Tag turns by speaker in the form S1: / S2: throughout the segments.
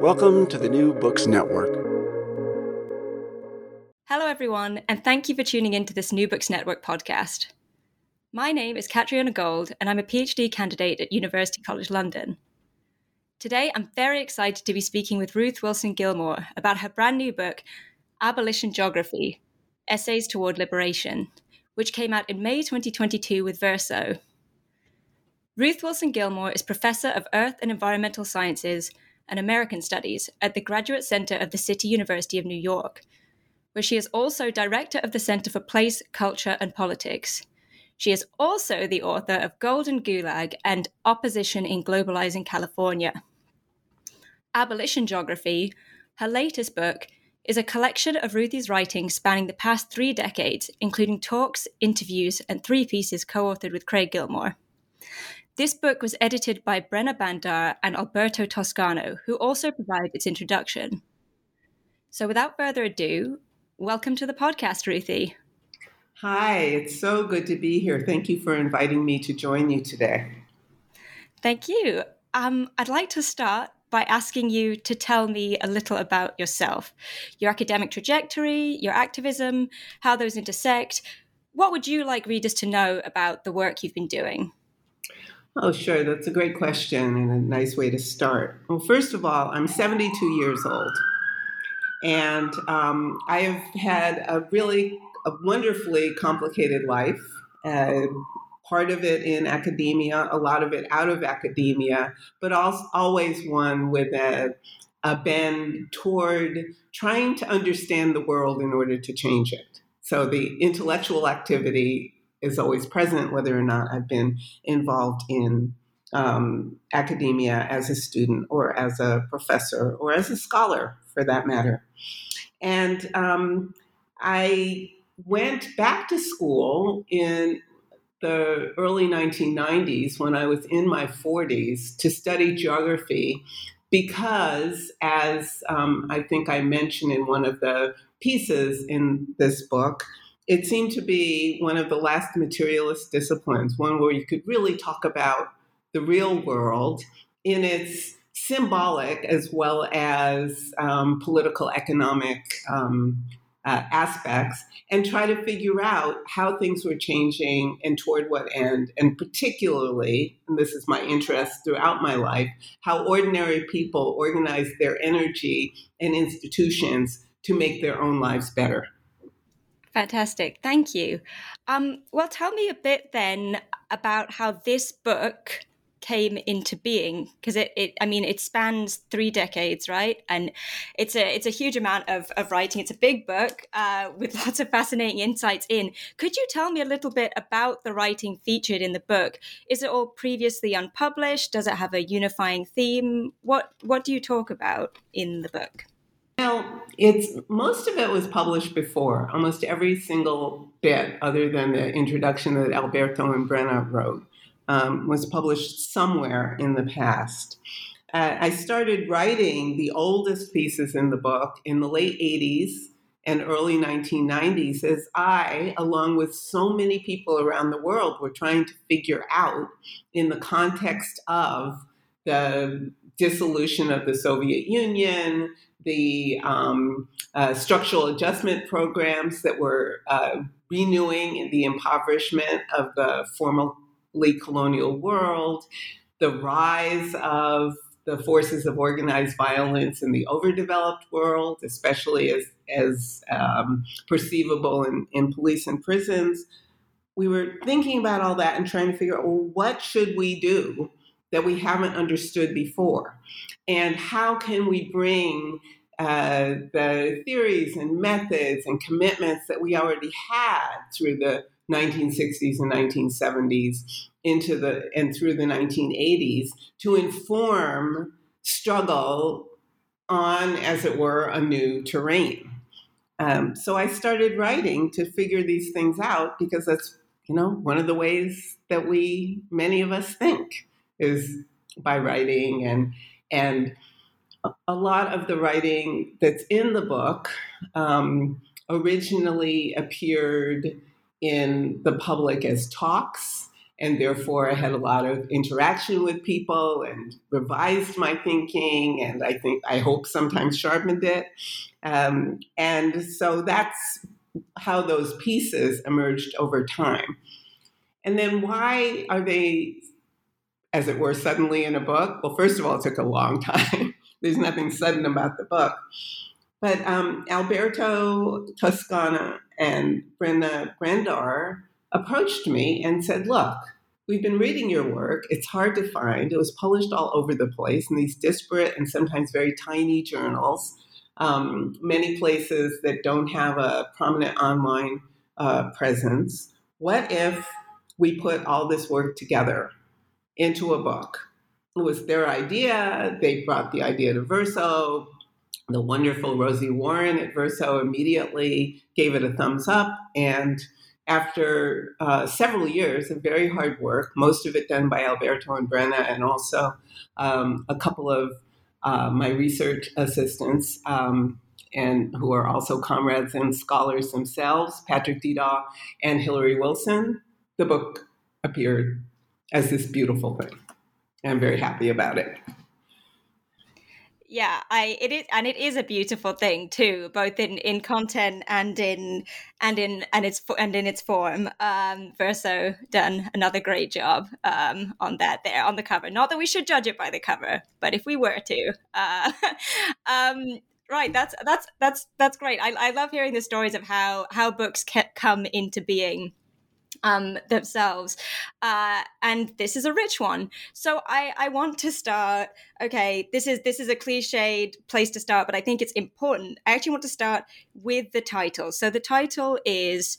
S1: Welcome to the New Books Network.
S2: Hello, everyone, and thank you for tuning in to this New Books Network podcast. My name is Catriona Gold, and I'm a PhD candidate at University College London. Today, I'm very excited to be speaking with Ruth Wilson Gilmore about her brand new book, Abolition Geography Essays Toward Liberation, which came out in May 2022 with Verso. Ruth Wilson Gilmore is Professor of Earth and Environmental Sciences and American Studies at the Graduate Center of the City University of New York, where she is also Director of the Center for Place, Culture, and Politics. She is also the author of Golden Gulag and Opposition in Globalizing California. Abolition Geography, her latest book, is a collection of Ruthie's writings spanning the past three decades, including talks, interviews, and three pieces co authored with Craig Gilmore. This book was edited by Brenna Bhandar and Alberto Toscano, who also provide its introduction. So, without further ado, welcome to the podcast, Ruthie.
S3: Hi, it's so good to be here. Thank you for inviting me to join you today.
S2: Thank you. Um, I'd like to start by asking you to tell me a little about yourself, your academic trajectory, your activism, how those intersect. What would you like readers to know about the work you've been doing?
S3: Oh, sure. That's a great question and a nice way to start. Well, first of all, I'm 72 years old. And um, I have had a really a wonderfully complicated life. Uh, part of it in academia, a lot of it out of academia, but also always one with a, a bend toward trying to understand the world in order to change it. So the intellectual activity is always present, whether or not I've been involved in um, academia as a student or as a professor or as a scholar for that matter. And um, I went back to school in the early 1990s when I was in my 40s to study geography because, as um, I think I mentioned in one of the pieces in this book, it seemed to be one of the last materialist disciplines, one where you could really talk about the real world in its symbolic as well as um, political economic um, uh, aspects and try to figure out how things were changing and toward what end, and particularly, and this is my interest throughout my life, how ordinary people organize their energy and institutions to make their own lives better.
S2: Fantastic. Thank you. Um, well, tell me a bit then about how this book came into being because it, it i mean it spans three decades right? And it's a it's a huge amount of, of writing. It's a big book uh, with lots of fascinating insights in. Could you tell me a little bit about the writing featured in the book? Is it all previously unpublished? Does it have a unifying theme? What what do you talk about in the book
S3: well, it's most of it was published before, almost every single bit, other than the introduction that Alberto and Brenna wrote, um, was published somewhere in the past. Uh, I started writing the oldest pieces in the book in the late 80s and early 1990s as I, along with so many people around the world, were trying to figure out in the context of the dissolution of the Soviet Union, the um, uh, structural adjustment programs that were uh, renewing the impoverishment of the formerly colonial world, the rise of the forces of organized violence in the overdeveloped world, especially as, as um, perceivable in, in police and prisons. We were thinking about all that and trying to figure out well, what should we do that we haven't understood before? And how can we bring uh, the theories and methods and commitments that we already had through the 1960s and 1970s into the and through the 1980s to inform struggle on, as it were, a new terrain. Um, so I started writing to figure these things out because that's you know one of the ways that we many of us think is by writing and and a lot of the writing that's in the book um, originally appeared in the public as talks, and therefore I had a lot of interaction with people and revised my thinking, and I think I hope sometimes sharpened it. Um, and so that's how those pieces emerged over time. And then why are they, as it were, suddenly in a book? Well, first of all, it took a long time. There's nothing sudden about the book. But um, Alberto Toscano and Brenna Bhandar approached me and said, Look, we've been reading your work. It's hard to find. It was published all over the place in these disparate and sometimes very tiny journals, um, many places that don't have a prominent online uh, presence. What if we put all this work together into a book? It was their idea. They brought the idea to Verso the wonderful Rosie Warren at Verso immediately gave it a thumbs up. And after uh, several years of very hard work, most of it done by Alberto and Brenna, and also um, a couple of uh, my research assistants, um, and who are also comrades and scholars themselves, Patrick Dedaw and Hillary Wilson, the book appeared as this beautiful thing. I'm very happy about it.
S2: Yeah i it is and it is a beautiful thing too both in in content and in and in and its and in its form. Um verso done another great job um on that there on the cover. Not that we should judge it by the cover but if we were to uh um right that's that's that's that's great. I, I love hearing the stories of how how books come into being um, themselves. Uh, and this is a rich one. So I, I want to start. Okay, this is this is a cliched place to start, but I think it's important. I actually want to start with the title. So the title is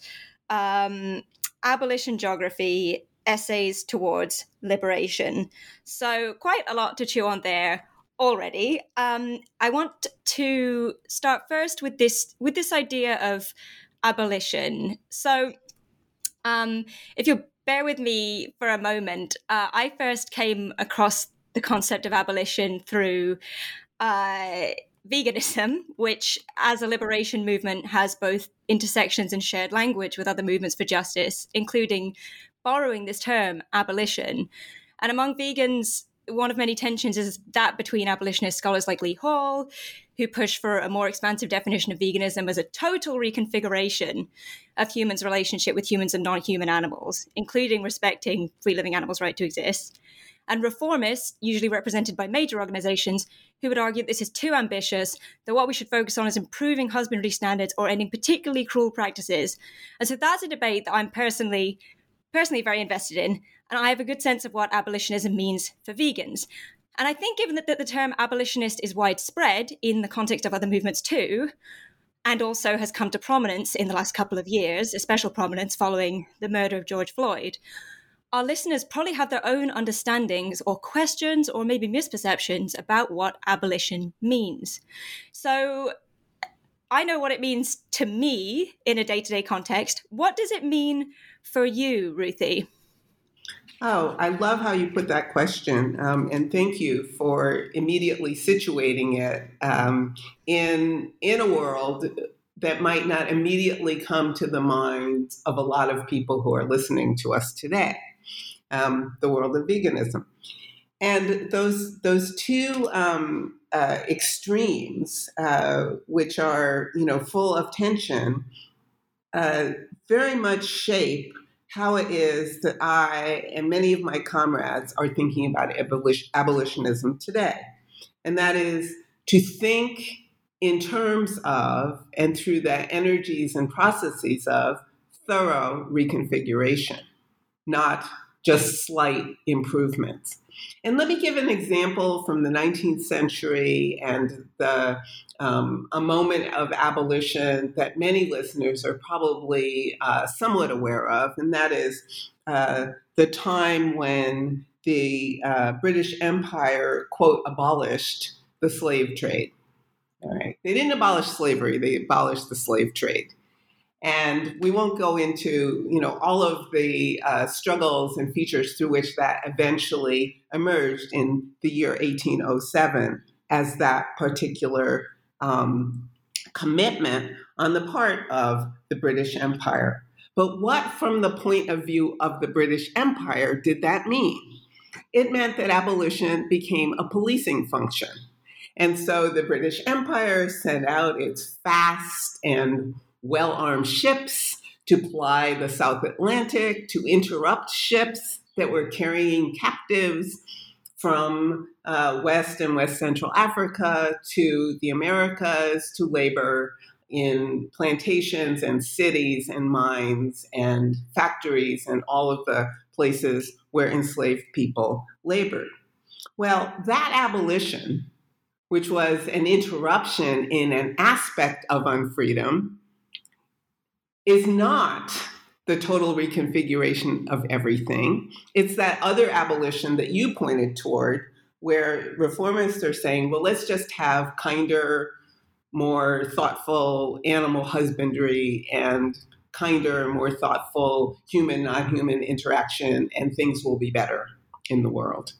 S2: um, Abolition Geography: Essays Towards Liberation. So quite a lot to chew on there already. Um, I want to start first with this with this idea of abolition. So um, if you'll bear with me for a moment, uh, I first came across the concept of abolition through uh, veganism, which, as a liberation movement, has both intersections and shared language with other movements for justice, including borrowing this term, abolition. And among vegans, one of many tensions is that between abolitionist scholars like Lee Hall, who push for a more expansive definition of veganism as a total reconfiguration of humans' relationship with humans and non human animals, including respecting free living animals' right to exist, and reformists, usually represented by major organizations, who would argue this is too ambitious, that what we should focus on is improving husbandry standards or ending particularly cruel practices. And so that's a debate that I'm personally personally very invested in, and I have a good sense of what abolitionism means for vegans. And I think, given that, that the term abolitionist is widespread in the context of other movements too, and also has come to prominence in the last couple of years, a special prominence following the murder of George Floyd, our listeners probably have their own understandings or questions or maybe misperceptions about what abolition means. So I know what it means to me in a day to day context. What does it mean for you, Ruthie?
S3: Oh, I love how you put that question, um, and thank you for immediately situating it um, in in a world that might not immediately come to the minds of a lot of people who are listening to us today. Um, the world of veganism, and those those two um, uh, extremes, uh, which are you know full of tension, uh, very much shape how it is that I and many of my comrades are thinking about abolitionism today. and that is to think in terms of and through the energies and processes of thorough reconfiguration, not just slight improvements. And let me give an example from the 19th century and the um, a moment of abolition that many listeners are probably uh, somewhat aware of, and that is uh, the time when the uh, British Empire quote abolished the slave trade. All right, they didn't abolish slavery; they abolished the slave trade. And we won't go into, you know, all of the uh, struggles and features through which that eventually emerged in the year 1807 as that particular um, commitment on the part of the British Empire. But what, from the point of view of the British Empire, did that mean? It meant that abolition became a policing function. And so the British Empire sent out its fast and well armed ships to ply the South Atlantic, to interrupt ships that were carrying captives from uh, West and West Central Africa to the Americas to labor in plantations and cities and mines and factories and all of the places where enslaved people labored. Well, that abolition, which was an interruption in an aspect of unfreedom, is not the total reconfiguration of everything. It's that other abolition that you pointed toward, where reformists are saying, well, let's just have kinder, more thoughtful animal husbandry and kinder, more thoughtful human non human interaction, and things will be better in the world.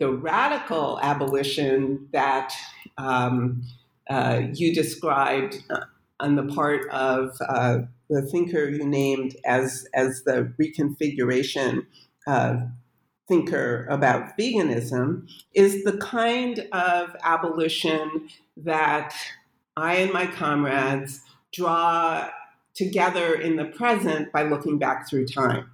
S3: The radical abolition that um, uh, you described uh, on the part of uh, the thinker you named as as the reconfiguration uh, thinker about veganism is the kind of abolition that I and my comrades draw together in the present by looking back through time.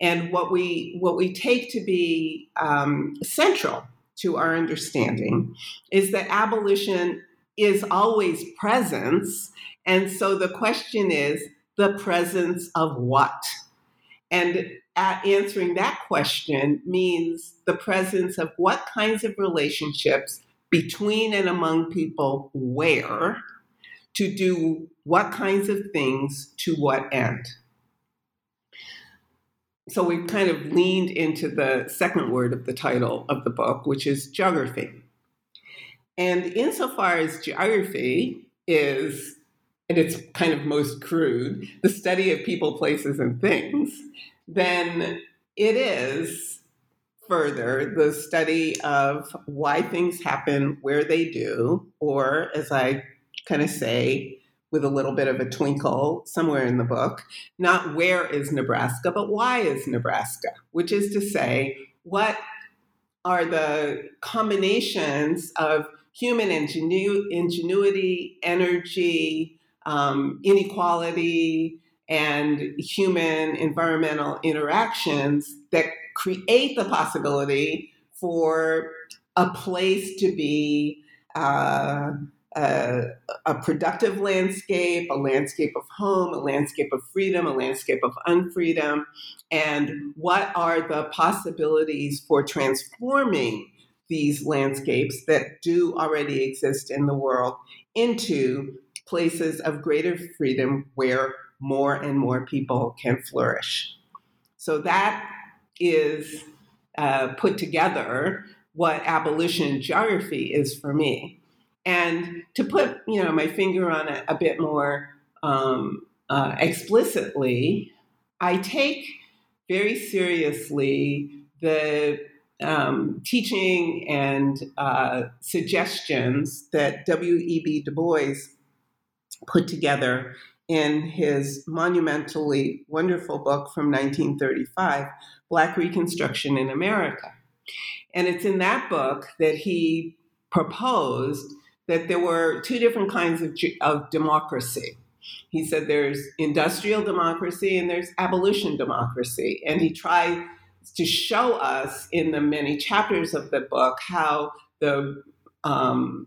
S3: And what we what we take to be um, central to our understanding is that abolition is always presence. And so the question is the presence of what? And answering that question means the presence of what kinds of relationships between and among people where to do what kinds of things to what end. So we've kind of leaned into the second word of the title of the book, which is geography. And insofar as geography is, at its kind of most crude, the study of people, places, and things, then it is further the study of why things happen where they do, or as I kind of say, with a little bit of a twinkle somewhere in the book, not where is Nebraska, but why is Nebraska, which is to say, what are the combinations of human ingenu- ingenuity, energy, um, inequality, and human environmental interactions that create the possibility for a place to be uh, a, a, productive landscape, a landscape of home, a landscape of freedom, a landscape of unfreedom, and what are the possibilities for transforming these landscapes that do already exist in the world into places of greater freedom where more and more people can flourish. So that is uh, put together what abolition geography is for me. And to put you know my finger on it a bit more um, uh, explicitly, I take very seriously the um, teaching and uh, suggestions that W.E.B. Du Bois put together in his monumentally wonderful book from 1935, Black Reconstruction in America. And it's in that book that he proposed that there were two different kinds of, of democracy. He said there's industrial democracy and there's abolition democracy. And he tried to show us in the many chapters of the book how the um,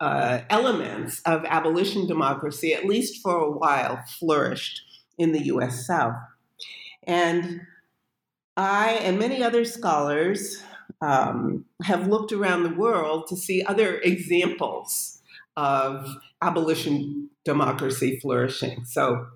S3: uh, elements of abolition democracy, at least for a while, flourished in the US South. And I and many other scholars um, have looked around the world to see other examples of abolition democracy flourishing. So,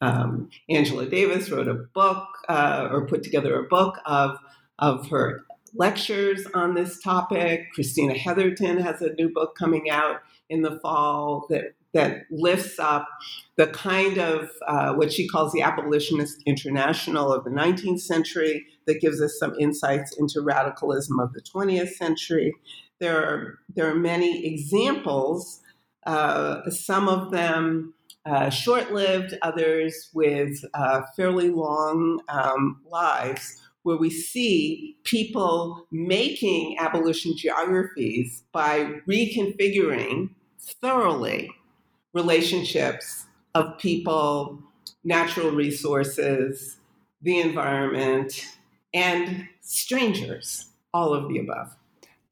S3: um, Angela Davis wrote a book uh, or put together a book of, of her lectures on this topic. Christina Heatherton has a new book coming out in the fall that that lifts up the kind of uh, what she calls the abolitionist international of the 19th century that gives us some insights into radicalism of the 20th century there are there are many examples uh, some of them uh, short-lived others with uh, fairly long um, lives where we see people making abolition geographies by reconfiguring thoroughly relationships of people, natural resources, the environment, and strangers, all of the above.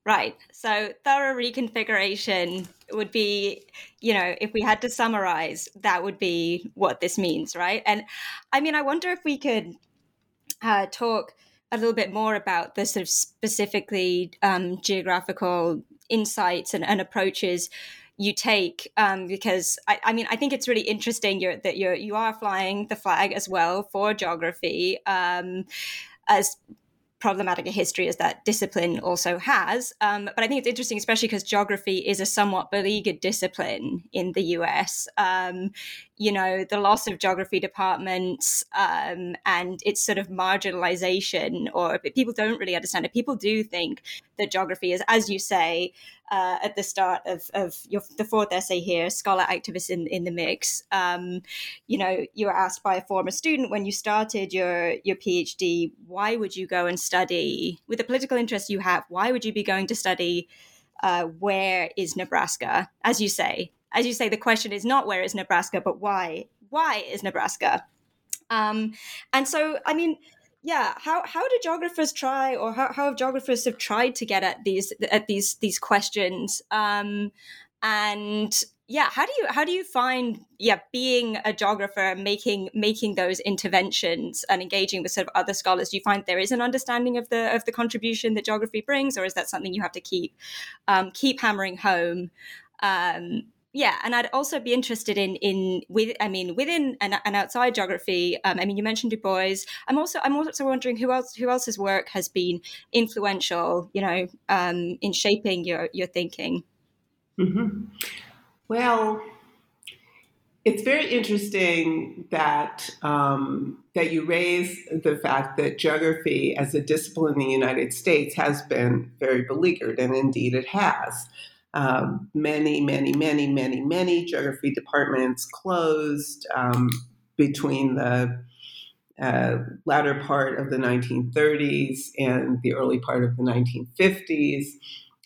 S2: Right. So thorough reconfiguration would be, you know, if we had to summarize, that would be what this means, right? And I mean, I wonder if we could uh, talk a little bit more about the sort of specifically um, geographical insights and, and, approaches you take um, because I, I, mean I think it's really interesting you're, that you're you are flying the flag as well for geography um, as problematic a history as that discipline also has. Um, but I think it's interesting, especially because geography is a somewhat beleaguered discipline in the US. Um, you know, the loss of geography departments um, and its sort of marginalization, or people don't really understand it. People do think that geography is, as you say, uh, at the start of, of your, the fourth essay here, scholar activists in, in the mix. Um, you know, you were asked by a former student when you started your, your PhD, why would you go and study, with the political interest you have, why would you be going to study uh, where is Nebraska? As you say, as you say, the question is not where is Nebraska, but why? Why is Nebraska? Um, and so, I mean, yeah, how how do geographers try, or how, how have geographers have tried to get at these at these these questions? Um, and yeah, how do you how do you find yeah being a geographer, making making those interventions and engaging with sort of other scholars? Do you find there is an understanding of the of the contribution that geography brings, or is that something you have to keep um, keep hammering home? Um, yeah and i'd also be interested in in with i mean within and, and outside geography um, i mean you mentioned du bois i'm also i'm also wondering who else who else's work has been influential you know um, in shaping your your thinking
S3: mm-hmm. well it's very interesting that um, that you raise the fact that geography as a discipline in the United States has been very beleaguered, and indeed it has. Um, many, many, many, many, many geography departments closed um, between the uh, latter part of the 1930s and the early part of the 1950s.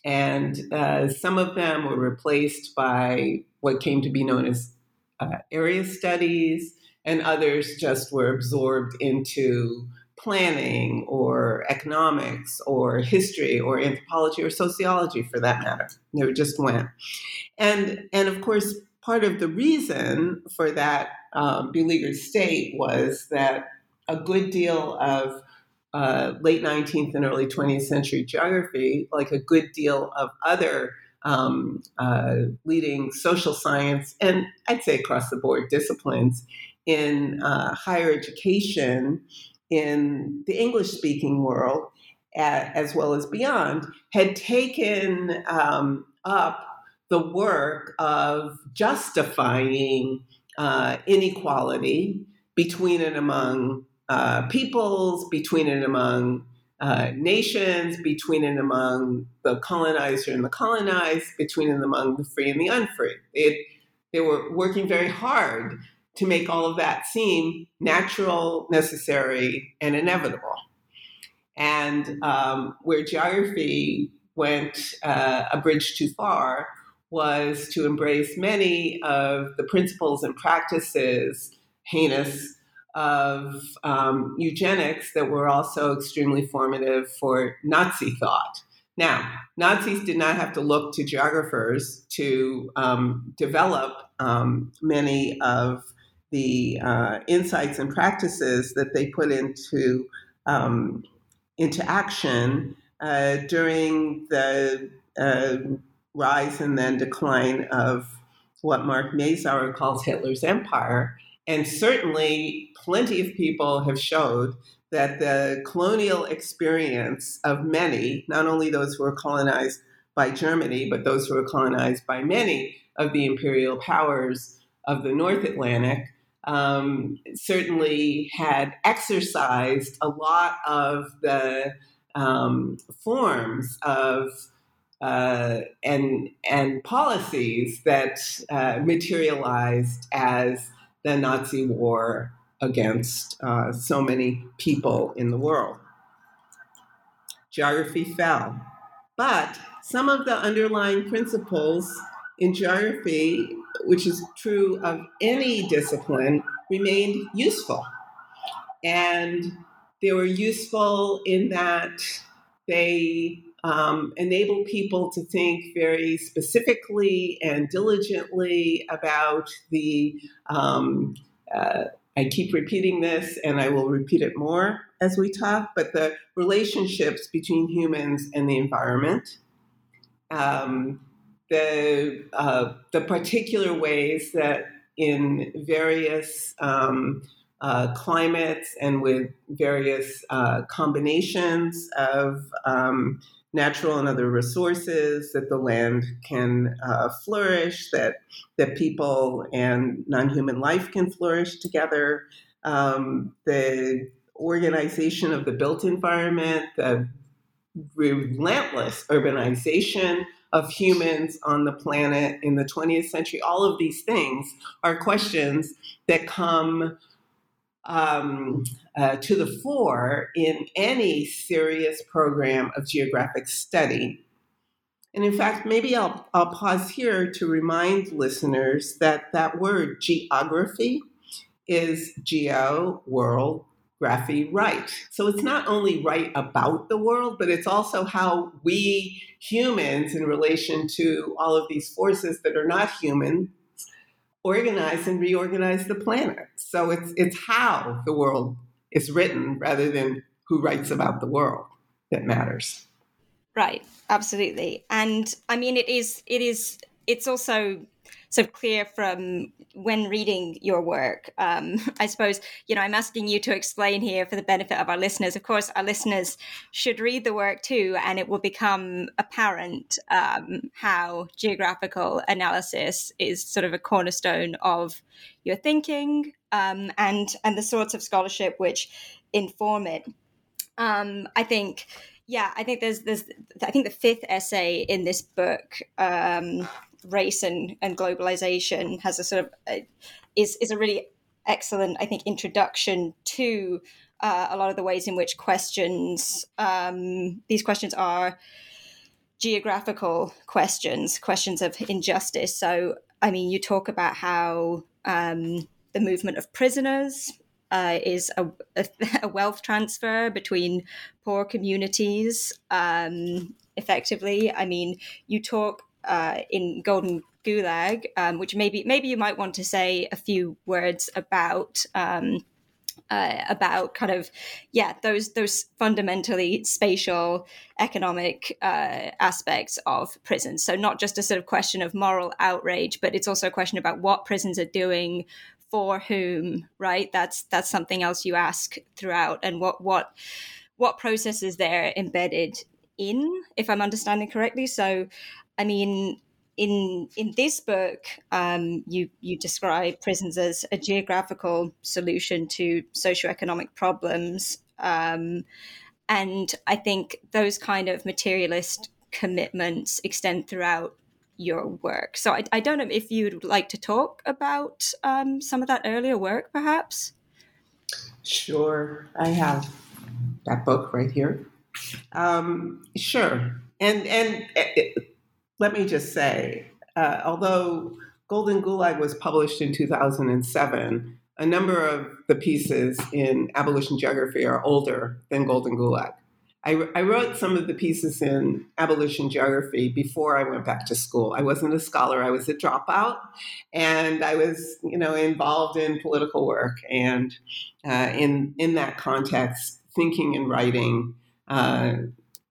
S3: And uh, some of them were replaced by what came to be known as uh, area studies, and others just were absorbed into planning or economics or history or anthropology or sociology for that matter. They just went. And, and of course, part of the reason for that um, beleaguered state was that a good deal of uh, late 19th and early 20th century geography, like a good deal of other um, uh, leading social science and I'd say across the board disciplines in uh, higher education, in the English speaking world, as well as beyond, had taken um, up the work of justifying uh, inequality between and among uh, peoples, between and among uh, nations, between and among the colonizer and the colonized, between and among the free and the unfree. It, they were working very hard to make all of that seem natural, necessary, and inevitable. And um, where geography went uh, a bridge too far was to embrace many of the principles and practices, heinous, of um, eugenics that were also extremely formative for Nazi thought. Now, Nazis did not have to look to geographers to um, develop um, many of the uh, insights and practices that they put into um, into action uh, during the uh, rise and then decline of what Mark Mazower calls Hitler's empire. And certainly, plenty of people have showed that the colonial experience of many, not only those who were colonized by Germany, but those who were colonized by many of the imperial powers of the North Atlantic, um, certainly had exercised a lot of the um, forms of uh, and and policies that uh, materialized as the Nazi war against uh, so many people in the world. Geography fell, but some of the underlying principles in geography, which is true of any discipline, remained useful. And they were useful in that they um, people to think very specifically and diligently about the. Um, uh, I keep repeating this and I will repeat it more as we talk, but the relationships between humans and the environment, um, the, uh, the particular ways that in various um, uh, climates and with various uh, combinations of um, natural and other resources, that the land can uh, flourish, that that people and non-human life can flourish together. Um, the organization of the built environment, the relentless urbanization of humans on the planet in the 20th century, all of these things are questions that come um, uh, to the fore in any serious program of geographic study. And in fact, maybe I'll, I'll pause here to remind listeners that that word geography is geo, world, graphy, right. So it's not only right about the world, but it's also how we humans, in relation to all of these forces that are not human, organize and reorganize the planet. So it's it's how the world is written rather than who writes about the world that matters.
S2: Right, absolutely. And I mean it is it is it's also so clear from when reading your work. Um, I suppose, you know, I'm asking you to explain here for the benefit of our listeners. Of course, our listeners should read the work too, and it will become apparent um, how geographical analysis is sort of a cornerstone of your thinking um, and and the sorts of scholarship which inform it. Um, I think yeah, I think there's there's I think the fifth essay in this book um, race and, and globalization has a sort of uh, is is a really excellent I think introduction to uh, a lot of the ways in which questions um, these questions are geographical questions questions of injustice so I mean you talk about how um, the movement of prisoners uh, is a, a, a, wealth transfer between poor communities um, effectively. I mean, you talk uh, in Golden Gulag, um, which maybe maybe you might want to say a few words about. Um, uh, about kind of yeah those those fundamentally spatial economic uh, aspects of prisons so not just a sort of question of moral outrage but it's also a question about what prisons are doing for whom right that's that's something else you ask throughout and what what what processes they're embedded in if i'm understanding correctly so I mean, in in this book, um, you you describe prisons as a geographical solution to socioeconomic problems, um, and I think those kind of materialist commitments extend throughout your work. So I, I don't know if you'd like to talk about um, some of that earlier work, perhaps.
S3: Sure, I have that book right here. Um, sure, and and. It, let me just say, uh, although Golden Gulag was published in 2007, a number of the pieces in abolition geography are older than Golden Gulag. I, I, wrote some of the pieces in abolition geography before I went back to school. I wasn't a scholar; I was a dropout, and I was, you know, involved in political work. And uh, in in that context, thinking and writing, uh,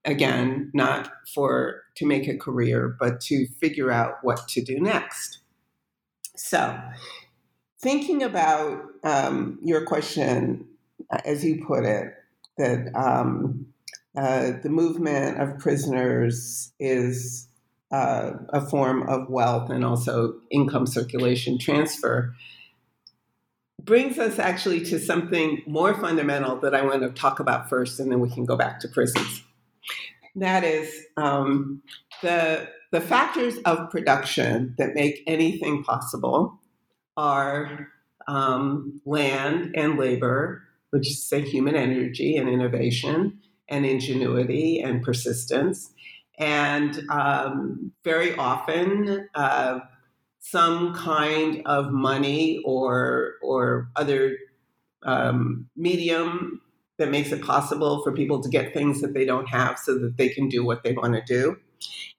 S3: again, not for to make a career, but to figure out what to do next. So, thinking about um, your question, as you put it, that. Um, uh, the movement of prisoners is uh, a form of wealth and also income circulation transfer. Brings us actually to something more fundamental that I want to talk about first, and then we can go back to prisons. That is um, the the factors of production that make anything possible are um, land and labor, which is say human energy and innovation, and ingenuity and persistence. And um, very often, uh, some kind of money or or other um, medium that makes it possible for people to get things that they don't have so that they can do what they want to do.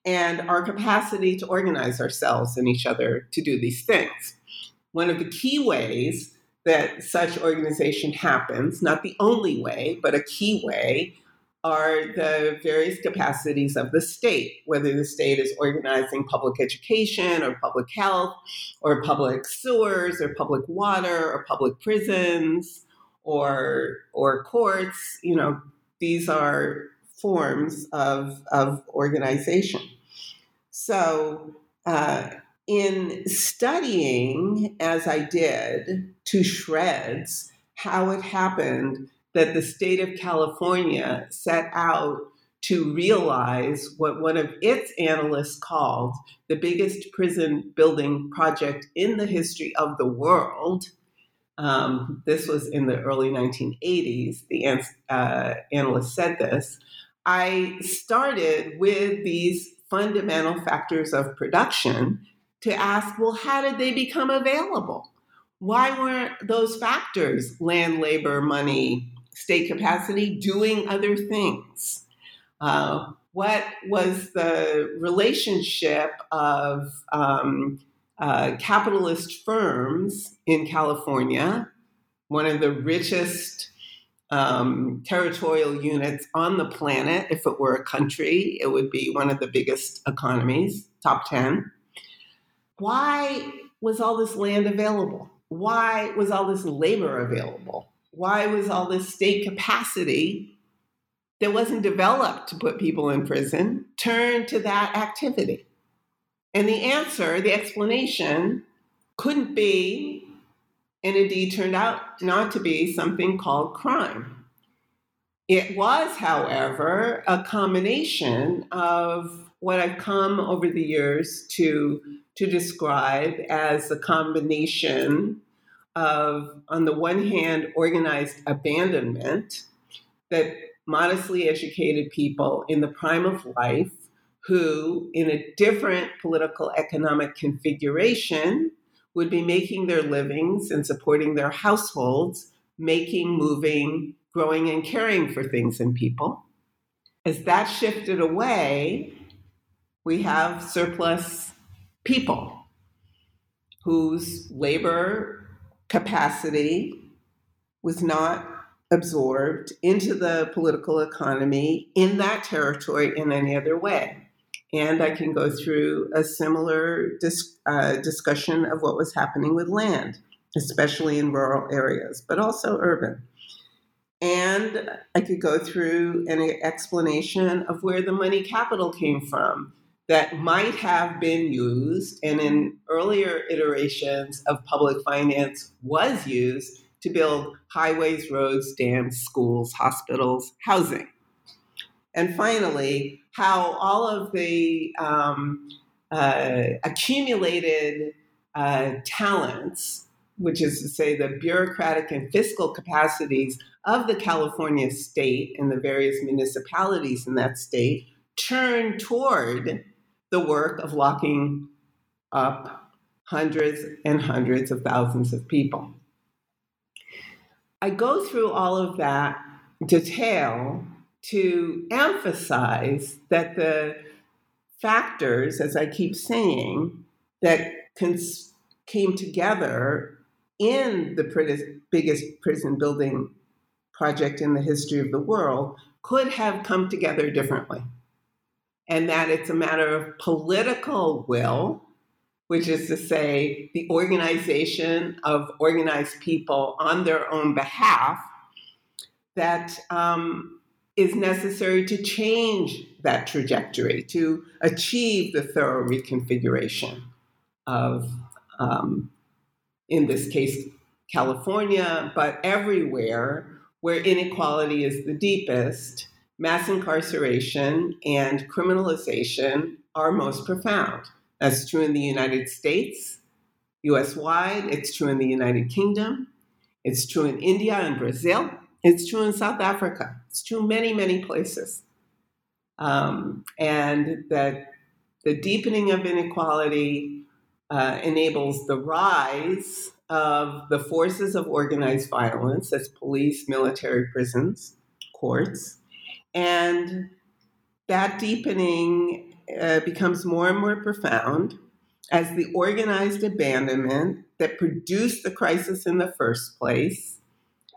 S3: And our capacity to organize ourselves and each other to do these things. One of the key ways that such organization happens, not the only way, but a key way, are the various capacities of the state, whether the state is organizing public education or public health or public sewers or public water or public prisons or or courts, you know, these are forms of, of organization. So uh, in studying, as I did, to shreds, how it happened that the state of California set out to realize what one of its analysts called the biggest prison building project in the history of the world. Um, this was in the early 1980s. The uh, analyst said this. I started with these fundamental factors of production to ask well, how did they become available? Why weren't those factors, land, labor, money, state capacity doing other things. Uh, what was the relationship of um, uh, capitalist firms in California, one of the richest um, territorial units on the planet? If it were a country, it would be one of the biggest economies, top 10. Why was all this land available? Why was all this labor available? why was all this state capacity that wasn't developed to put people in prison turned to that activity? And the answer, the explanation, couldn't be, and indeed turned out not to be, something called crime. It was, however, a combination of what I've come over the years to, to describe as a combination of, on the one hand, organized abandonment that modestly educated people in the prime of life who, in a different political economic configuration, would be making their livings and supporting their households, making, moving, growing, and caring for things and people. As that shifted away, we have surplus people whose labor capacity was not absorbed into the political economy in that territory in any other way. And I can go through a similar dis- uh, discussion of what was happening with land, especially in rural areas, but also urban. And I could go through an explanation of where the money capital came from that might have been used and in earlier iterations of public finance was used to build highways, roads, dams, schools, hospitals, housing. And finally, how all of the um, uh, accumulated uh, talents, which is to say the bureaucratic and fiscal capacities of the California state and the various municipalities in that state, turn toward the work of locking up hundreds and hundreds of thousands of people. I go through all of that detail to emphasize that the factors, as I keep saying, that cons- came together in the biggest prison building project in the history of the world could have come together differently. And that it's a matter of political will, which is to say, the organization of organized people on their own behalf, that um, is necessary to change that trajectory, to achieve the thorough reconfiguration of, um, in this case, California, but everywhere where inequality is the deepest, mass incarceration and criminalization are most profound. That's true in the United States, US wide, it's true in the United Kingdom, it's true in India and Brazil, it's true in South Africa. It's true many, many places. Um, and that the deepening of inequality uh, enables the rise of the forces of organized violence, as police, military, prisons, courts. And that deepening uh, becomes more and more profound as the organized abandonment that produced the crisis in the first place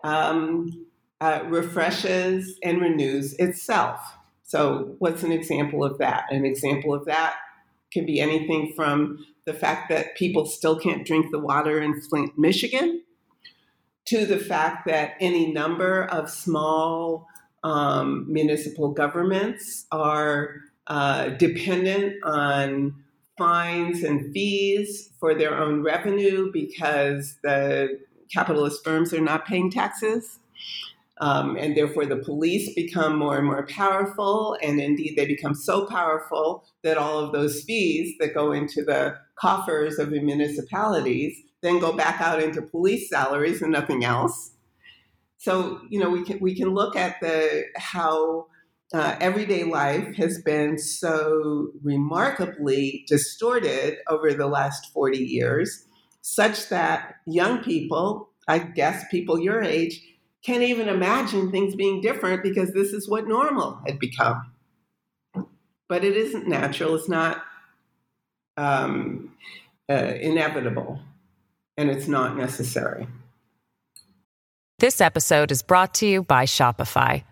S3: um, uh, refreshes and renews itself. So, what's an example of that? An example of that can be anything from the fact that people still can't drink the water in Flint, Michigan, to the fact that any number of small um, municipal governments are uh, dependent on fines and fees for their own revenue because the capitalist firms are not paying taxes. Um, and therefore, the police become more and more powerful. And indeed, they become so powerful that all of those fees that go into the coffers of the municipalities then go back out into police salaries and nothing else. So, you know, we can, we can look at the how uh, everyday life has been so remarkably distorted over the last 40 years, such that young people, I guess people your age, can't even imagine things being different because this is what normal had become. But it isn't natural, it's not um, uh, inevitable, and it's not necessary.
S4: This episode is brought to you by Shopify.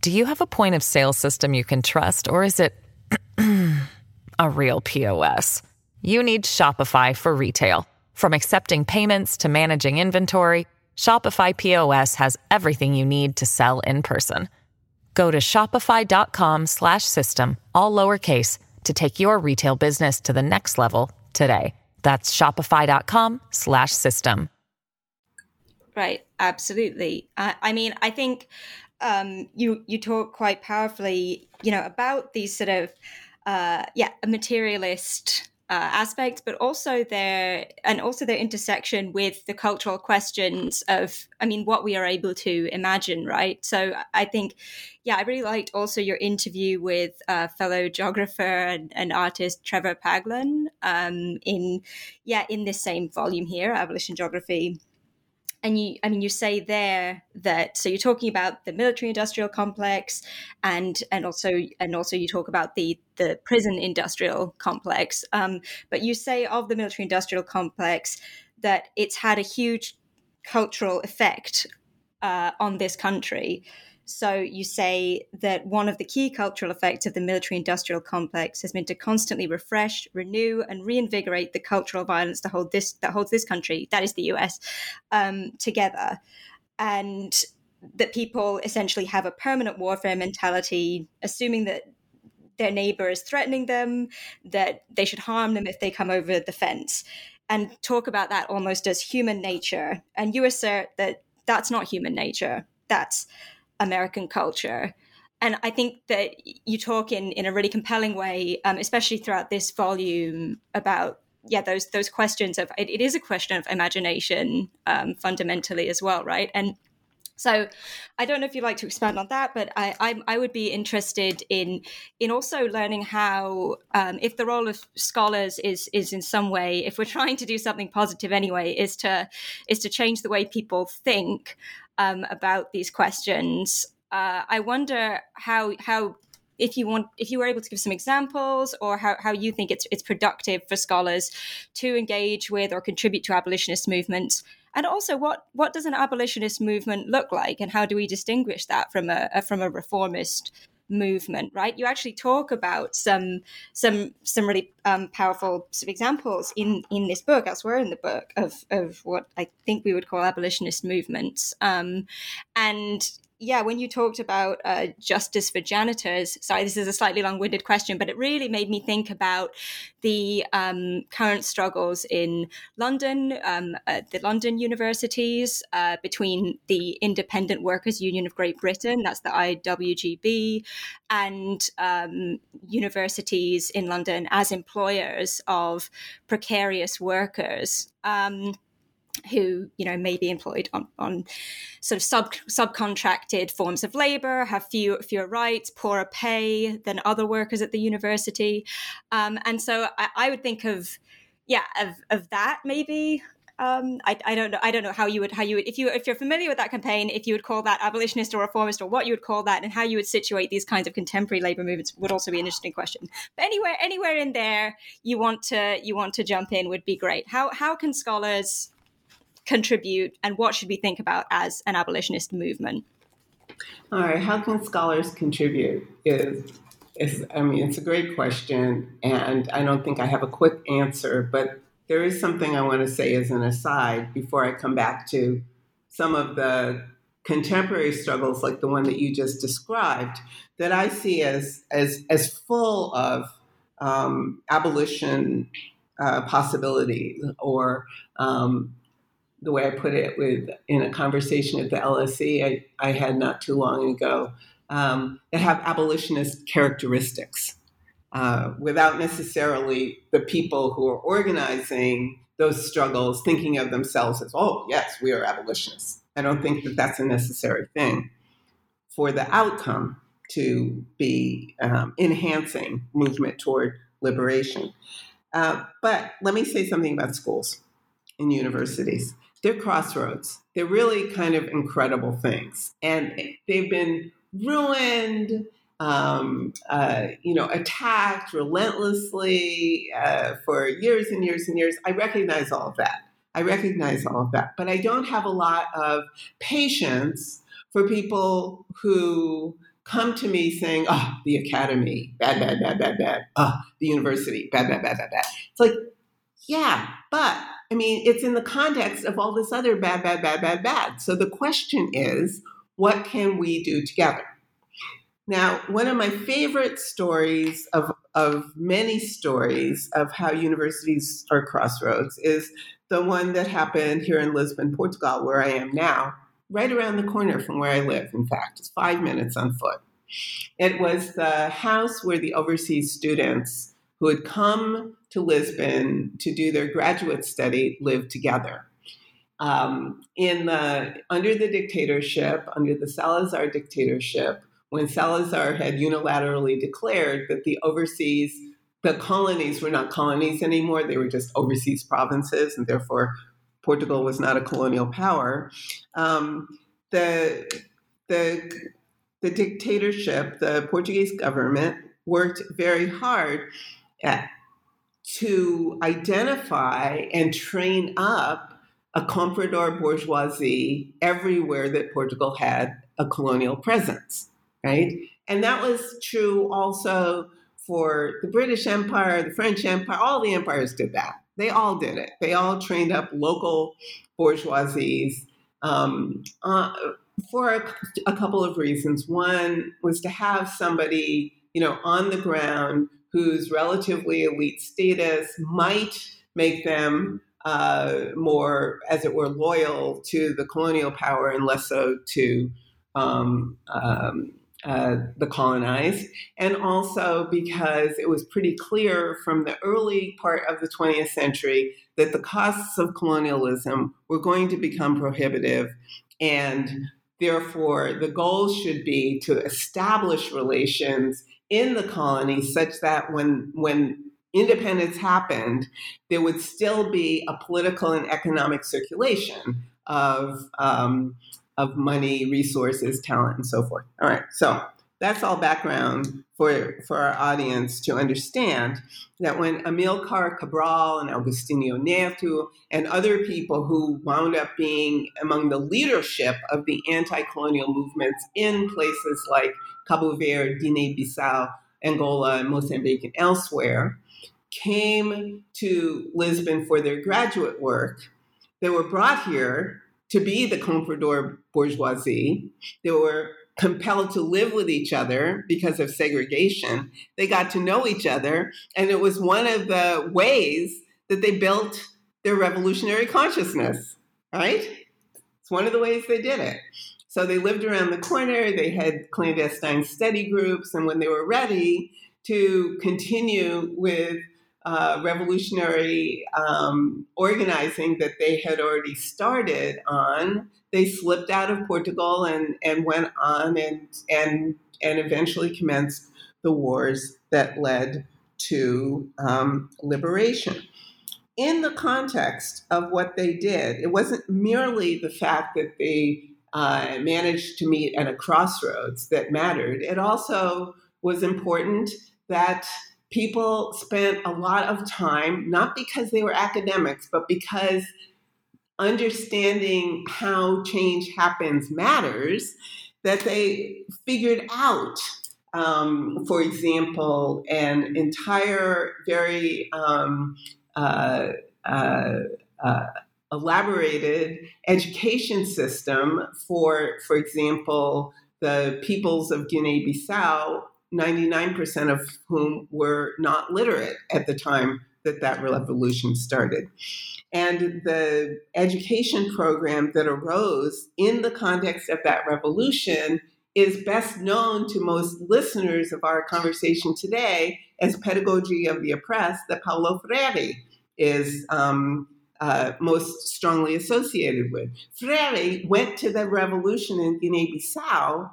S4: Do you have a point of sale system you can trust, or is it a real POS? You need Shopify for retail. From accepting payments to managing inventory, Shopify POS has everything you need to sell in person. Go to shopify.com/system all lowercase to take your retail business to the next level today. That's shopify.com/system.
S2: Right, absolutely. I, I mean, I think um, you you talk quite powerfully, you know, about these sort of uh, yeah, materialist uh, aspects, but also their and also their intersection with the cultural questions of, I mean, what we are able to imagine, right? So I think, yeah, I really liked also your interview with uh, fellow geographer and, and, artist Trevor Paglen um, in, yeah, in this same volume here, Abolition Geography and you i mean you say there that so you're talking about the military industrial complex and and also and also you talk about the the prison industrial complex. Um, but you say of the military industrial complex that it's had a huge cultural effect uh, on this country so you say that one of the key cultural effects of the military industrial complex has been to constantly refresh, renew, and reinvigorate the cultural violence that hold this that holds this country, that is the US, um, together. And that people essentially have a permanent warfare mentality, assuming that their neighbor is threatening them, that they should harm them if they come over the fence, and talk about that almost as human nature. And you assert that that's not human nature. That's American culture. And I think that you talk in, in a really compelling way, um, especially throughout this volume, about yeah those those questions of it, it is a question of imagination um, fundamentally as well, right? And so I don't know if you'd like to expand on that, but I, I, I would be interested in in also learning how um, if the role of scholars is is in some way, if we're trying to do something positive anyway, is to is to change the way people think um, about these questions. uh, I wonder how how if you want if you were able to give some examples or how, how you think it's it's productive for scholars to engage with or contribute to abolitionist movements and also what what does an abolitionist movement look like and how do we distinguish that from a, a from a reformist movement right? You actually talk about some some some really um, powerful sort of examples in in this book elsewhere in the book of of what i think we would call abolitionist movements. Um, and yeah, when you talked about uh, justice for janitors, sorry, this is a slightly long winded question, but it really made me think about the um, current struggles in London, um, the London universities, uh, between the Independent Workers' Union of Great Britain, that's the IWGB, and um, universities in London as employers of precarious workers. Um, who you know may be employed on, on sort of sub subcontracted forms of labor, have few, fewer rights, poorer pay than other workers at the university, um, and so I, I, would think of yeah of, of that maybe. Um, I, I don't know. I don't know how you would how you would if you if you're familiar with that campaign, if you would call that abolitionist or reformist or what you would call that, and how you would situate these kinds of contemporary labor movements would also be an interesting question. But anywhere anywhere in there you want to you want to jump in would be great. How how can scholars contribute and what should we think about as an abolitionist movement?
S3: All right, how can scholars contribute? Is is I mean, it's a great question, and I don't think I have a quick answer, but there is something I want to say as an aside before I come back to some of the contemporary struggles like the one that you just described that I see as as as full of um, abolition uh, or um, the way I put it with in a conversation at the LSE I, I had not too long ago um, that have abolitionist characteristics uh, without necessarily the people who are organizing those struggles thinking of themselves as, oh, yes, we are abolitionists. I don't think that that's a necessary thing for the outcome to be um, enhancing movement toward liberation. Uh, but let me say something about schools and universities they're crossroads. They're really kind of incredible things. And they've been ruined, um, uh, you know, attacked relentlessly uh, for years and years and years. I recognize all of that. I recognize all of that. But I don't have a lot of patience for people who come to me saying, oh, the academy, bad, bad, bad, bad, bad. Oh, the university, bad, bad, bad, bad, bad. It's like, yeah, but I mean, it's in the context of all this other bad, bad, bad, bad, bad. So the question is, what can we do together? Now, one of my favorite stories of, of many stories of how universities are crossroads is the one that happened here in Lisbon, Portugal, where I am now, right around the corner from where I live, in fact. It's five minutes on foot. It was the house where the overseas students who had come to Lisbon to do their graduate study lived together. Um, in the under the dictatorship, under the Salazar dictatorship, when Salazar had unilaterally declared that the overseas, the colonies were not colonies anymore, they were just overseas provinces, and therefore Portugal was not a colonial power. Um, the the the dictatorship, the Portuguese government, worked very hard to identify and train up a comprador bourgeoisie everywhere that Portugal had a colonial presence, right? And that was true also for the British Empire, the French Empire, all the empires did that. They all did it. They all trained up local bourgeoisies um, uh, for a, a couple of reasons. One was to have somebody, you know, on the ground whose relatively elite status might make them uh, more, as it were, loyal to the colonial power and less so to um, um, uh, the colonized, and also because it was pretty clear from the early part of the 20th century that the costs of colonialism were going to become prohibitive, and therefore the goal should be to establish relations in the colonies such that when when independence happened, there would still be a political and economic circulation of um, of money, resources, talent, and so forth. All right, so that's all background for, for our audience to understand that when Amilcar Cabral and Agostinho Neto and other people who wound up being among the leadership of the anti-colonial movements in places like Cabo Verde, Guinea-Bissau, Angola, and Mozambique, and elsewhere, came to Lisbon for their graduate work, they were brought here to be the comprador bourgeoisie. They were compelled to live with each other because of segregation. They got to know each other, and it was one of the ways that they built their revolutionary consciousness, right? It's one of the ways they did it. So they lived around the corner, they had clandestine study groups, and when they were ready to continue with uh, revolutionary um, organizing that they had already started on, they slipped out of Portugal and, and went on and, and, and eventually commenced the wars that led to um, liberation. In the context of what they did, it wasn't merely the fact that they uh, managed to meet at a crossroads that mattered, it also was important that people spent a lot of time, not because they were academics, but because understanding how change happens matters, that they figured out, um, for example, an entire very um, uh, uh, uh, elaborated education system for, for example, the peoples of Guinea Bissau 99% of whom were not literate at the time that that revolution started. And the education program that arose in the context of that revolution is best known to most listeners of our conversation today as Pedagogy of the Oppressed that Paulo Freire is um, uh, most strongly associated with. Freire went to the revolution in Guinea Bissau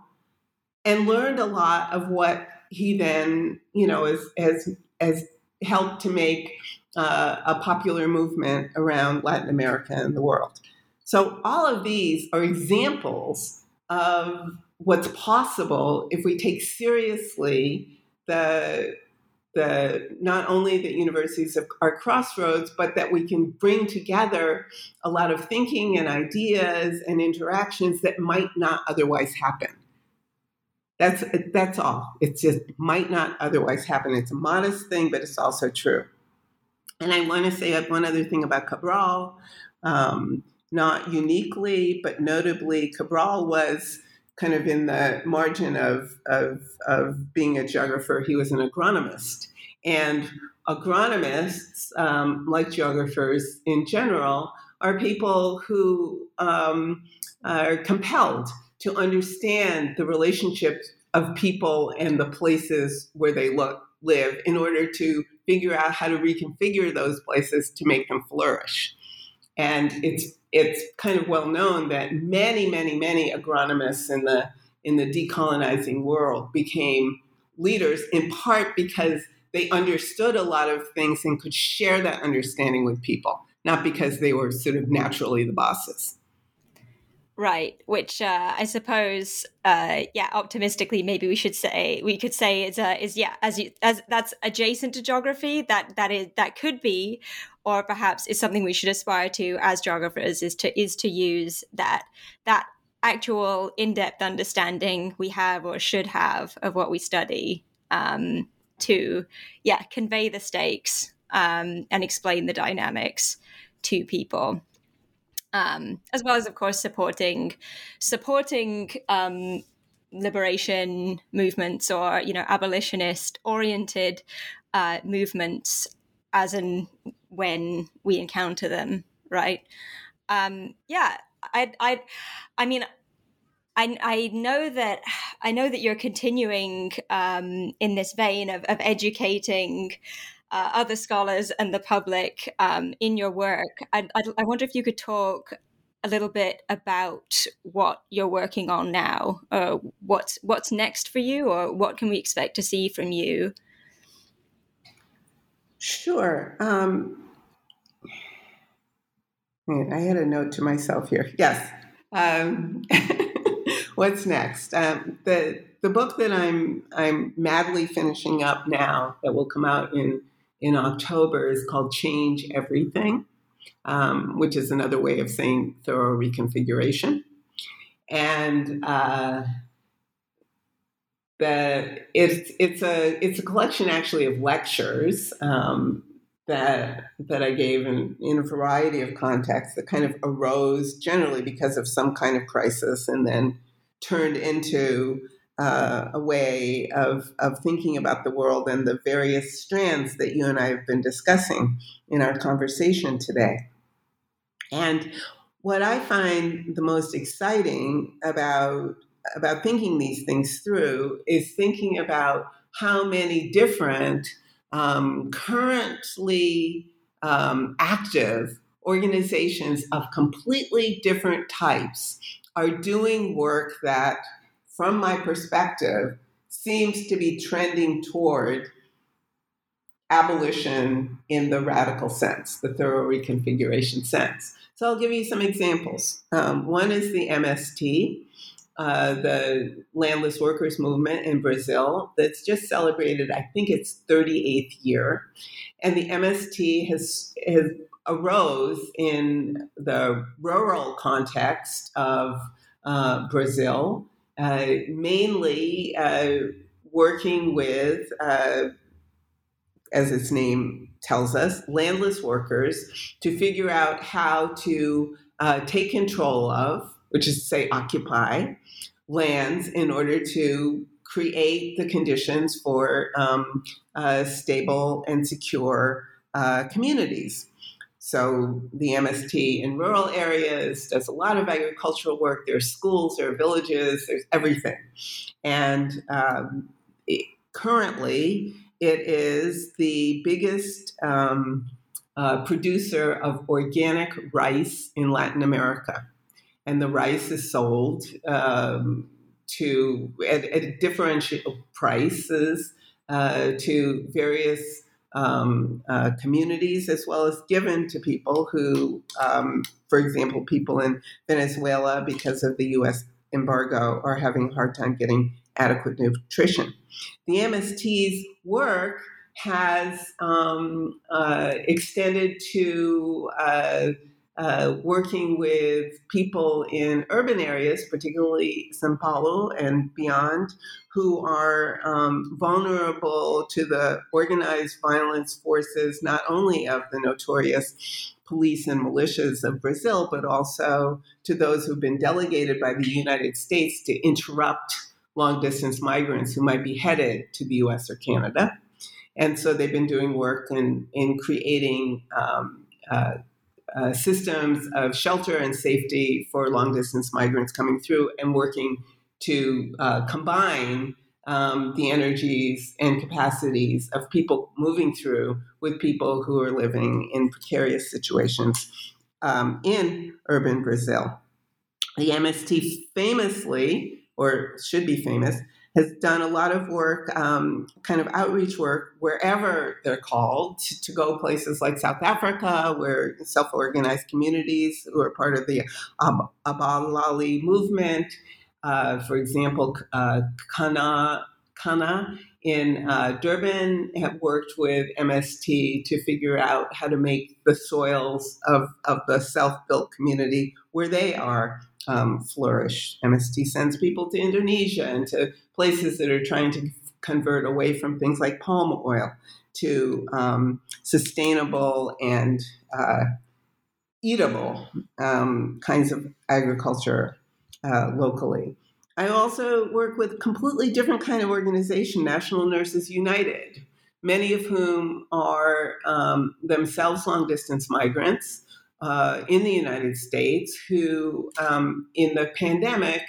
S3: and learned a lot of what he then, you know, as, has has helped to make uh, a popular movement around Latin America and the world. So all of these are examples of what's possible if we take seriously the the not only that universities are crossroads, but that we can bring together a lot of thinking and ideas and interactions that might not otherwise happen. That's that's all. It just might not otherwise happen. It's a modest thing, but it's also true. And I want to say one other thing about Cabral. Um, not uniquely, but notably, Cabral was kind of in the margin of, of, of being a geographer. He was an agronomist. And agronomists, um, like geographers in general, are people who um, are compelled to understand the relationships of people and the places where they look, live in order to figure out how to reconfigure those places to make them flourish. And it's it's kind of well known that many, many, many agronomists in the in the decolonizing world became leaders in part because they understood a lot of things and could share that understanding with people, not because they were sort of naturally the bosses.
S2: Right, which uh, I suppose, uh, yeah, optimistically, maybe we should say we could say is uh, is yeah, as you as that's adjacent to geography. That that is that could be, or perhaps is something we should aspire to as geographers is to is to use that that actual in depth understanding we have or should have of what we study um, to yeah convey the stakes um, and explain the dynamics to people um, as well as of course supporting supporting um, liberation movements or you know abolitionist oriented uh, movements as and when we encounter them right? Um, yeah i i i mean I, I know that I know that you're continuing um, in this vein of, of educating uh, other scholars and the public um, in your work. I, I, I wonder if you could talk a little bit about what you're working on now, uh, what's what's next for you, or what can we expect to see from you?
S3: Sure. Um, I had a note to myself here. Yes. um, what's next? Um, the the book that I'm I'm madly finishing up now that will come out in in October is called Change Everything, um, which is another way of saying thorough reconfiguration, and uh, the it's it's a it's a collection actually of lectures um, that that I gave in, in a variety of contexts that kind of arose generally because of some kind of crisis and then turned into uh, a way of, of thinking about the world and the various strands that you and I have been discussing in our conversation today. And what I find the most exciting about about thinking these things through is thinking about how many different um, currently um, active organizations of completely different types are doing work that, from my perspective, seems to be trending toward abolition in the radical sense, the thorough reconfiguration sense. So I'll give you some examples. Um, one is the MST, uh, the landless workers movement in Brazil that's just celebrated, I think it's 38th year. And the MST has, has arose in the rural context of uh, Brazil, uh, mainly uh, working with, uh, as its name tells us, landless workers to figure out how to take control of, which is to say, occupy lands in order to create the conditions for um, uh, stable and secure uh, communities. So the MST in rural areas does a lot of agricultural work. There's schools, there are villages, there's everything. And um, it, currently, it is the biggest um, uh, producer of organic rice in Latin America and the rice is sold um, to at, at, differential prices uh, to various um, uh, communities as well as given to people who, um, for example, people in Venezuela, because of the U.S. embargo, are having a hard time getting adequate nutrition. The MST's work has um, uh, extended to uh, working with people in urban areas, particularly Sao Paulo and beyond, who are um, vulnerable to the organized violence forces, not only of the notorious police and militias of Brazil, but also to those who've been delegated by the United States to interrupt long distance migrants who might be headed to the US or Canada. And so they've been doing work in, in creating um, uh, uh, systems of shelter and safety for long distance migrants coming through and working to uh, combine um, the energies and capacities of people moving through with people who are living in precarious situations um, in urban Brazil. The MST famously, or should be famous, has done a lot of work, um, kind of outreach work, wherever they're called, to, to, go places like South Africa, where self organized communities who are part of the um, Abahlali movement, uh, for example, uh, Kana, Kana in uh, Durban have worked with MST to figure out how to make the soils of, of the self built community where they are um, flourish. MST sends people to Indonesia and to places that are trying to convert away from things like palm oil to um, sustainable and uh, eatable um, kinds of agriculture uh, locally. I also work with a completely different kind of organization, National Nurses United, many of whom are um, themselves long distance migrants uh, in the United States who, um, in the pandemic,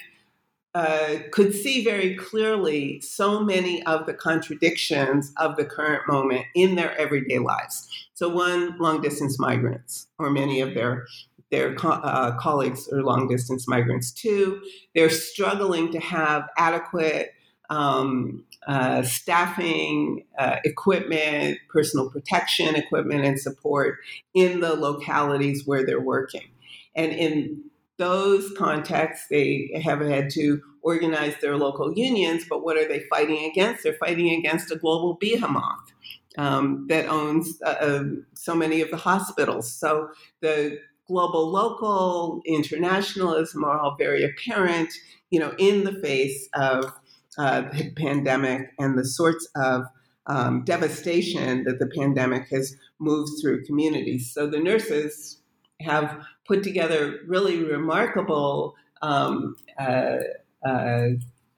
S3: uh, could see very clearly so many of the contradictions of the current moment in their everyday lives. So, one, long distance migrants, or many of their their uh, colleagues are long distance migrants. too. they're struggling to have adequate um, uh, staffing, uh, equipment, personal protection equipment, and support in the localities where they're working. And in those contexts, they have had to organize their local unions, but what are they fighting against? They're fighting against a global behemoth um, that owns uh, uh, so many of the hospitals. So the global, local, internationalism are all very apparent, you know, in the face of uh, the pandemic and the sorts of um, devastation that the pandemic has moved through communities. So the nurses have put together really remarkable um, uh, uh,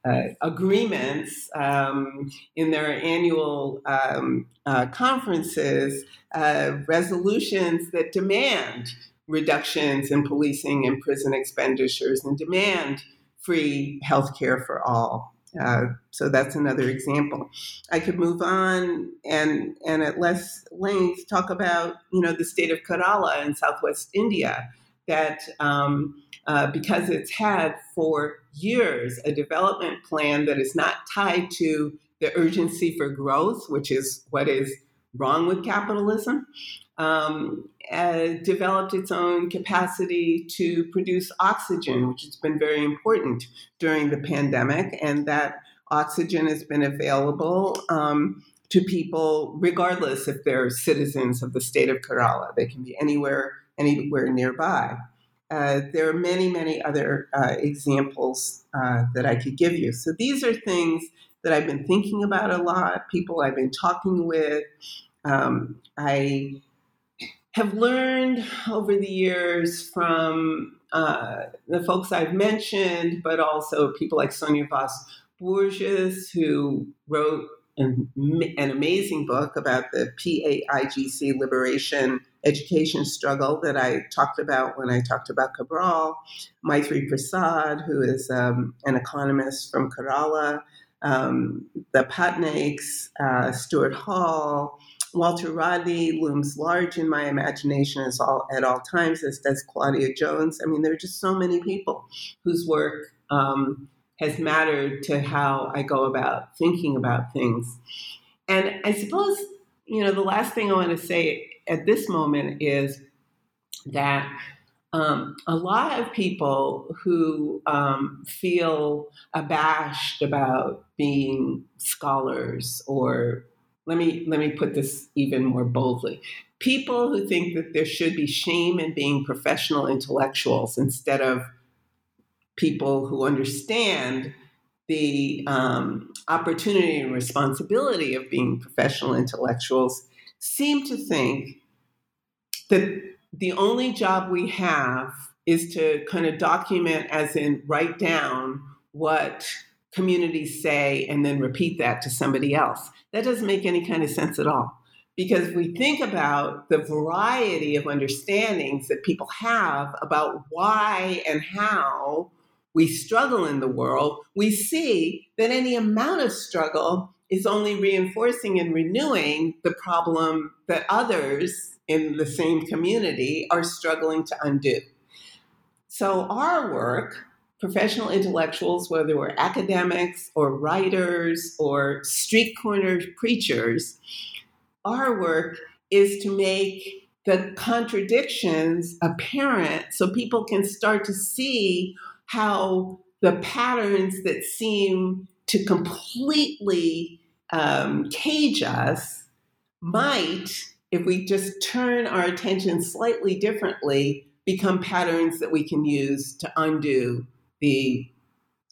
S3: uh, agreements um, in their annual um, uh, conferences, uh, resolutions that demand reductions in policing and prison expenditures and demand free health care for all. Uh, so that's another example. I could move on and and at less length talk about you know the state of Kerala in southwest India that um, uh, because it's had for years a development plan that is not tied to the urgency for growth, which is what is wrong with capitalism, um, uh, developed its own capacity to produce oxygen, which has been very important during the pandemic, and that oxygen has been available um, to people regardless if they're citizens of the state of Kerala. They can be anywhere, anywhere nearby. Uh, there are many, many other uh, examples uh, that I could give you. So these are things that I've been thinking about a lot, people I've been talking with. Um, I have learned over the years from uh, the folks I've mentioned, but also people like Sonia Vaz Borges, who wrote an, an amazing book about the PAIGC liberation education struggle that I talked about when I talked about Cabral, Maithri Prasad, who is um, an economist from Kerala, um, the Patnaiks, uh, Stuart Hall, Walter Rodney looms large in my imagination as all, at all times, as does Claudia Jones. I mean, there are just so many people whose work um, has mattered to how I go about thinking about things. And I suppose, you know, the last thing I want to say at this moment is that um, a lot of people who um, feel abashed about being scholars or let me let me put this even more boldly. People who think that there should be shame in being professional intellectuals instead of people who understand the um, opportunity and responsibility of being professional intellectuals seem to think that the only job we have is to kind of document, as in write down what communities say and then repeat that to somebody else. That doesn't make any kind of sense at all. Because we think about the variety of understandings that people have about why and how we struggle in the world, we see that any amount of struggle is only reinforcing and renewing the problem that others in the same community are struggling to undo. So, our work, professional intellectuals, whether we're academics or writers or street corner preachers, our work is to make the contradictions apparent so people can start to see how the patterns that seem to completely um, cage us might, if we just turn our attention slightly differently, become patterns that we can use to undo the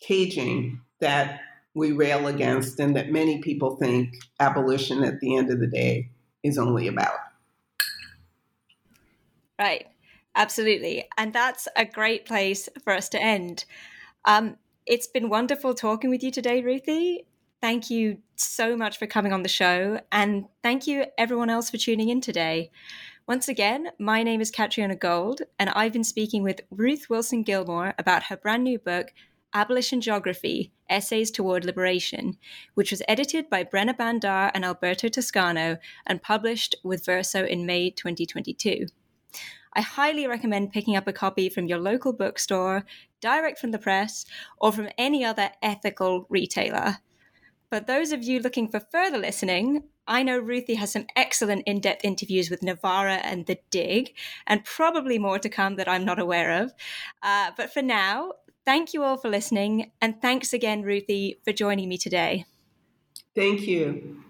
S3: caging that we rail against and that many people think abolition at the end of the day is only about.
S2: Right. Absolutely. And that's a great place for us to end. Um, it's been wonderful talking with you today, Ruthie. Thank you so much for coming on the show. And thank you, everyone else, for tuning in today. Once again, my name is Catriona Gold, and I've been speaking with Ruth Wilson Gilmore about her brand new book, Abolition Geography Essays Toward Liberation, which was edited by Brenna Bhandar and Alberto Toscano and published with Verso in May 2022. I highly recommend picking up a copy from your local bookstore, direct from the press, or from any other ethical retailer. For those of you looking for further listening, I know Ruthie has some excellent in depth interviews with Novara and The Dig, and probably more to come that I'm not aware of. Uh, but for now, thank you all for listening, and thanks again, Ruthie, for joining me today.
S3: Thank you.